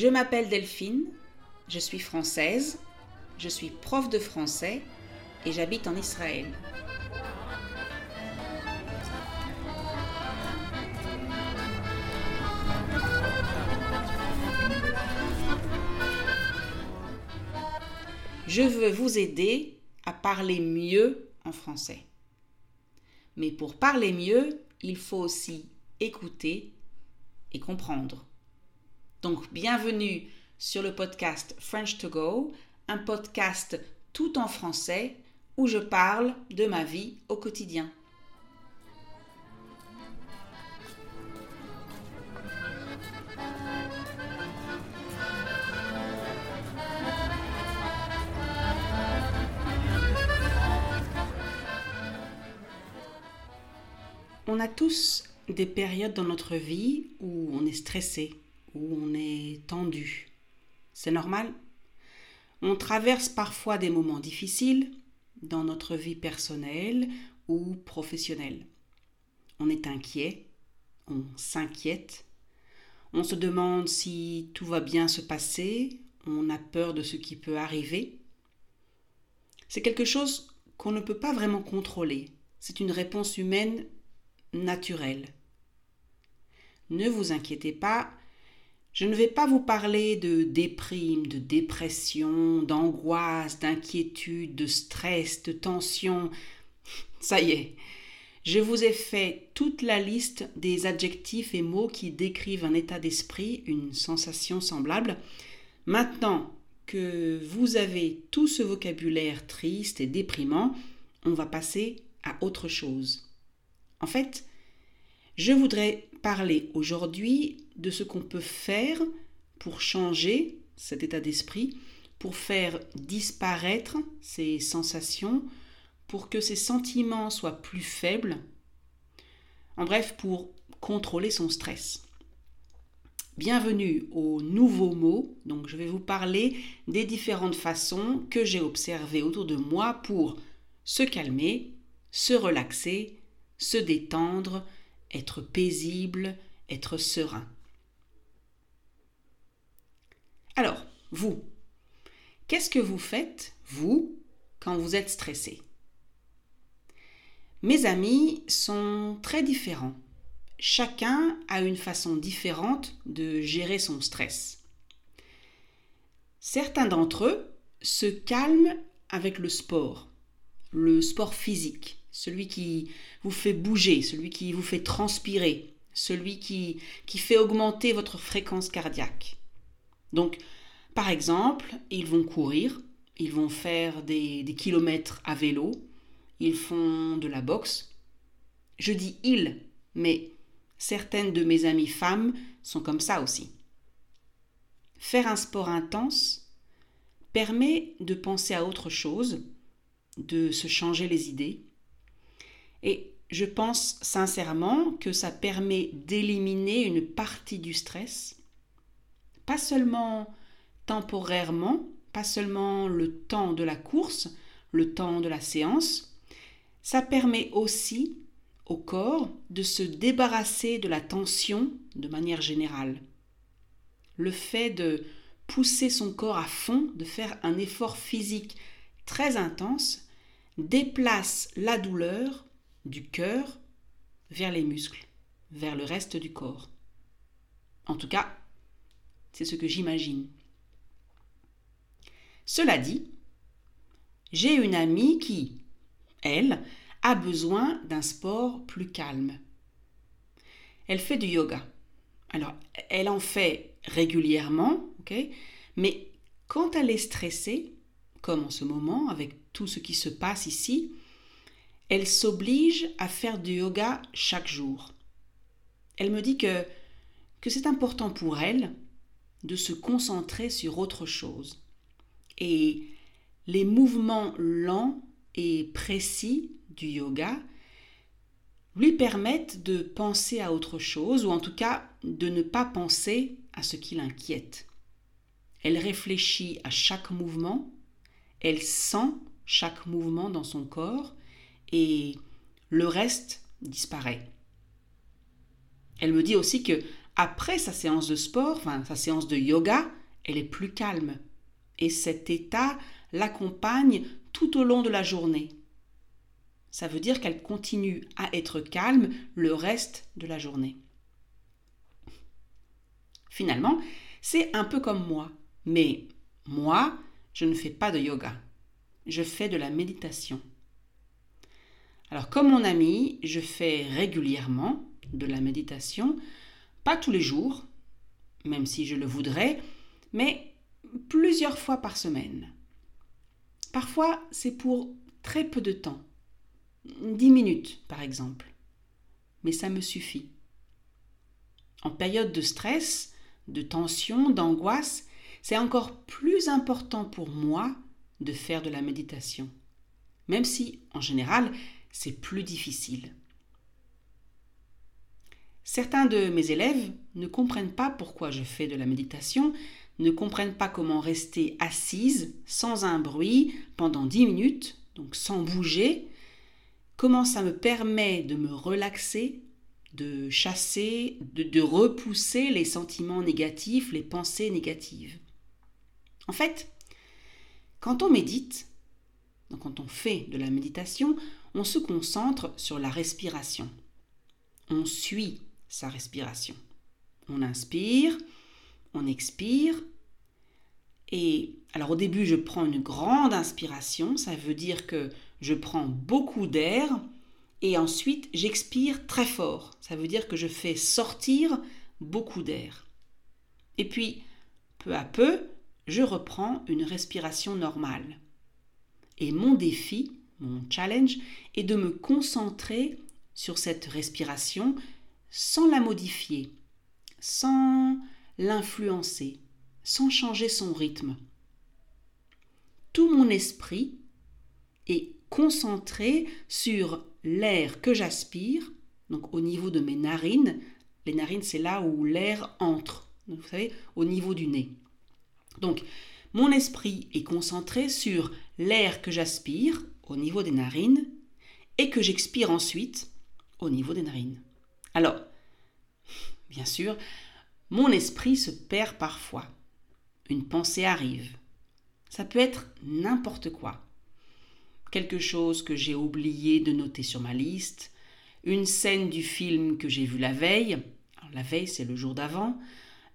Je m'appelle Delphine, je suis française, je suis prof de français et j'habite en Israël. Je veux vous aider à parler mieux en français. Mais pour parler mieux, il faut aussi écouter et comprendre. Donc, bienvenue sur le podcast French to Go, un podcast tout en français où je parle de ma vie au quotidien. On a tous des périodes dans notre vie où on est stressé, on est tendu. C'est normal. On traverse parfois des moments difficiles dans notre vie personnelle ou professionnelle. On est inquiet, on s'inquiète, on se demande si tout va bien se passer, on a peur de ce qui peut arriver. C'est quelque chose qu'on ne peut pas vraiment contrôler. C'est une réponse humaine naturelle. Ne vous inquiétez pas, je ne vais pas vous parler de déprime, de dépression, d'angoisse, d'inquiétude, de stress, de tension. Ça y est, je vous ai fait toute la liste des adjectifs et mots qui décrivent un état d'esprit, une sensation semblable. Maintenant que vous avez tout ce vocabulaire triste et déprimant, on va passer à autre chose. En fait, je voudrais parler aujourd'hui de ce qu'on peut faire pour changer cet état d'esprit, pour faire disparaître ces sensations, pour que ces sentiments soient plus faibles, en bref, pour contrôler son stress. Bienvenue au nouveau mot. Donc je vais vous parler des différentes façons que j'ai observées autour de moi pour se calmer, se relaxer, se détendre, être paisible, être serein. Alors, vous, qu'est-ce que vous faites, vous, quand vous êtes stressé? Mes amis sont très différents. Chacun a une façon différente de gérer son stress. Certains d'entre eux se calment avec le sport, le sport physique celui qui vous fait bouger, celui qui vous fait transpirer, celui qui, qui fait augmenter votre fréquence cardiaque. Donc, par exemple, ils vont courir, ils vont faire des, des kilomètres à vélo, ils font de la boxe. Je dis ils, mais certaines de mes amies femmes sont comme ça aussi. Faire un sport intense permet de penser à autre chose, de se changer les idées, et je pense sincèrement que ça permet d'éliminer une partie du stress, pas seulement temporairement, pas seulement le temps de la course, le temps de la séance, ça permet aussi au corps de se débarrasser de la tension de manière générale. Le fait de pousser son corps à fond, de faire un effort physique très intense, déplace la douleur du cœur vers les muscles, vers le reste du corps. En tout cas, c'est ce que j'imagine. Cela dit, j'ai une amie qui, elle, a besoin d'un sport plus calme. Elle fait du yoga. Alors, elle en fait régulièrement, ok mais quand elle est stressée, comme en ce moment, avec tout ce qui se passe ici, elle s'oblige à faire du yoga chaque jour. Elle me dit que, que c'est important pour elle de se concentrer sur autre chose. Et les mouvements lents et précis du yoga lui permettent de penser à autre chose, ou en tout cas de ne pas penser à ce qui l'inquiète. Elle réfléchit à chaque mouvement, elle sent chaque mouvement dans son corps, et le reste disparaît. Elle me dit aussi que après sa séance de sport, enfin sa séance de yoga, elle est plus calme. Et cet état l'accompagne tout au long de la journée. Ça veut dire qu'elle continue à être calme le reste de la journée. Finalement, c'est un peu comme moi. Mais moi, je ne fais pas de yoga. Je fais de la méditation. Alors comme mon ami, je fais régulièrement de la méditation, pas tous les jours, même si je le voudrais, mais plusieurs fois par semaine. Parfois, c'est pour très peu de temps. Dix minutes, par exemple. Mais ça me suffit. En période de stress, de tension, d'angoisse, c'est encore plus important pour moi de faire de la méditation. Même si, en général, c'est plus difficile. Certains de mes élèves ne comprennent pas pourquoi je fais de la méditation, ne comprennent pas comment rester assise sans un bruit pendant 10 minutes, donc sans bouger, comment ça me permet de me relaxer, de chasser, de, repousser les sentiments négatifs, les pensées négatives. En fait, quand on médite, quand on fait de la méditation, on se concentre sur la respiration. On suit sa respiration. On inspire, on expire. Et alors au début, je prends une grande inspiration, ça veut dire que je prends beaucoup d'air et ensuite j'expire très fort. Ça veut dire que je fais sortir beaucoup d'air. Et puis, peu à peu, je reprends une respiration normale. Et mon défi, mon challenge, est de me concentrer sur cette respiration sans la modifier, sans l'influencer, sans changer son rythme. Tout mon esprit est concentré sur l'air que j'aspire, donc au niveau de mes narines. Les narines, c'est là où l'air entre, vous savez, au niveau du nez. Donc, mon esprit est concentré sur l'air que j'aspire au niveau des narines et que j'expire ensuite au niveau des narines. Alors, bien sûr, mon esprit se perd parfois. Une pensée arrive. Ça peut être n'importe quoi. Quelque chose que j'ai oublié de noter sur ma liste, une scène du film que j'ai vu la veille, la veille c'est le jour d'avant,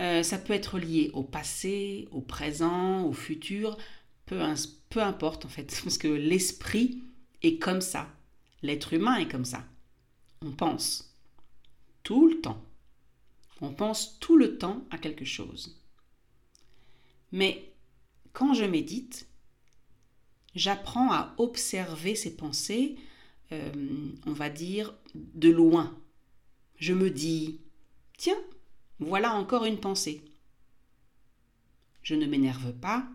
euh, ça peut être lié au passé, au présent, au futur, peu, peu importe en fait, parce que l'esprit est comme ça, l'être humain est comme ça. On pense tout le temps. On pense tout le temps à quelque chose. Mais quand je médite, j'apprends à observer ces pensées, euh, on va dire, de loin. Je me dis, tiens, voilà encore une pensée. Je ne m'énerve pas,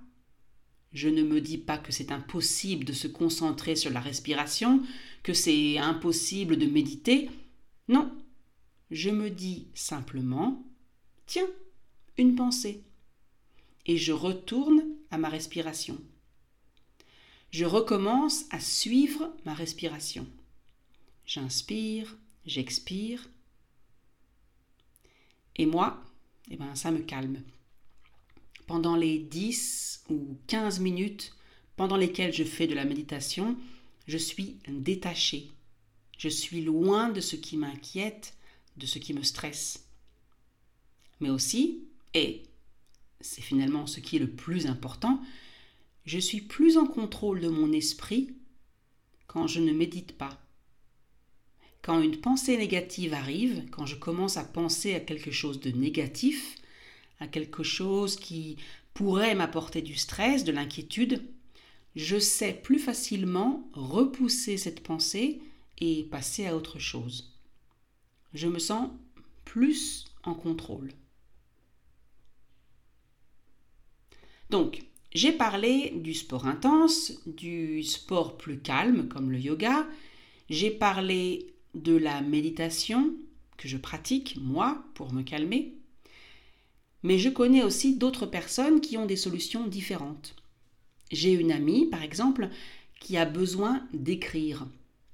je ne me dis pas que c'est impossible de se concentrer sur la respiration, que c'est impossible de méditer. Non, je me dis simplement, tiens, une pensée. Et je retourne à ma respiration. Je recommence à suivre ma respiration. J'inspire, j'expire, et moi, eh ben, ça me calme. Pendant les 10 ou 15 minutes pendant lesquelles je fais de la méditation, je suis détachée. Je suis loin de ce qui m'inquiète, de ce qui me stresse. Mais aussi, et c'est finalement ce qui est le plus important, je suis plus en contrôle de mon esprit quand je ne médite pas. Quand une pensée négative arrive, quand je commence à penser à quelque chose de négatif, à quelque chose qui pourrait m'apporter du stress, de l'inquiétude, je sais plus facilement repousser cette pensée et passer à autre chose. Je me sens plus en contrôle. Donc, j'ai parlé du sport intense, du sport plus calme comme le yoga, j'ai parlé de la méditation que je pratique, moi, pour me calmer. Mais je connais aussi d'autres personnes qui ont des solutions différentes. J'ai une amie, par exemple, qui a besoin d'écrire,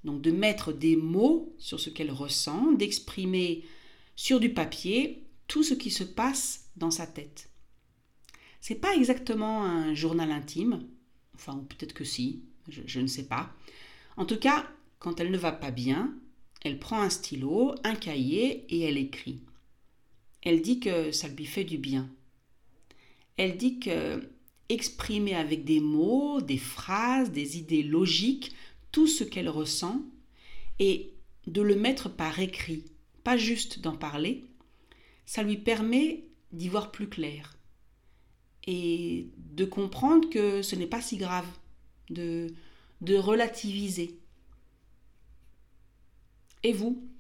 donc de mettre des mots sur ce qu'elle ressent, d'exprimer sur du papier tout ce qui se passe dans sa tête. C'est pas exactement un journal intime, enfin peut-être que si, je, je ne sais pas. En tout cas, quand elle ne va pas bien, elle prend un stylo, un cahier et elle écrit. Elle dit que ça lui fait du bien. Elle dit que exprimer avec des mots, des phrases, des idées logiques, tout ce qu'elle ressent, et de le mettre par écrit, pas juste d'en parler, ça lui permet d'y voir plus clair et de comprendre que ce n'est pas si grave, de, de relativiser. Et vous?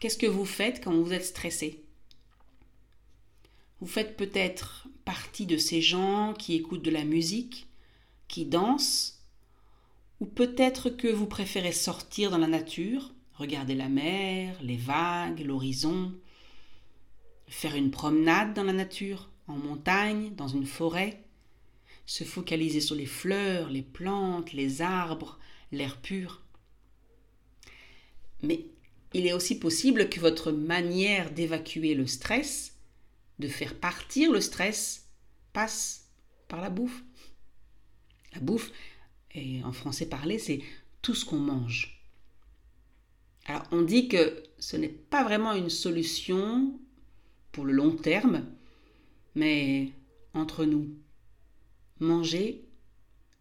Qu'est-ce que vous faites quand vous êtes stressé? Vous faites peut-être partie de ces gens qui écoutent de la musique, qui dansent, ou peut-être que vous préférez sortir dans la nature, regarder la mer, les vagues, l'horizon, faire une promenade dans la nature, en montagne, dans une forêt, se focaliser sur les fleurs, les plantes, les arbres, l'air pur. Mais il est aussi possible que votre manière d'évacuer le stress, de faire partir le stress, passe par la bouffe. La bouffe, et en français parlé, c'est tout ce qu'on mange. Alors on dit que ce n'est pas vraiment une solution pour le long terme, mais entre nous, manger,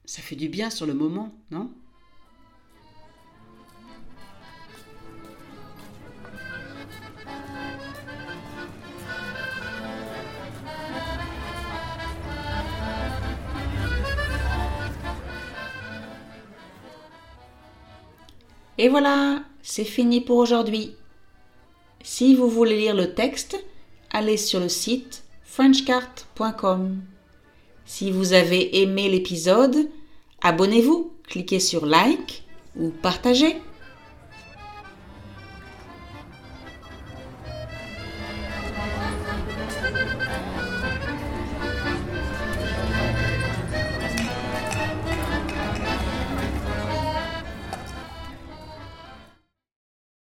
ça fait du bien sur le moment, non? Et voilà, c'est fini pour aujourd'hui. Si vous voulez lire le texte, allez sur le site frenchcart.com. Si vous avez aimé l'épisode, abonnez-vous, cliquez sur like ou partagez.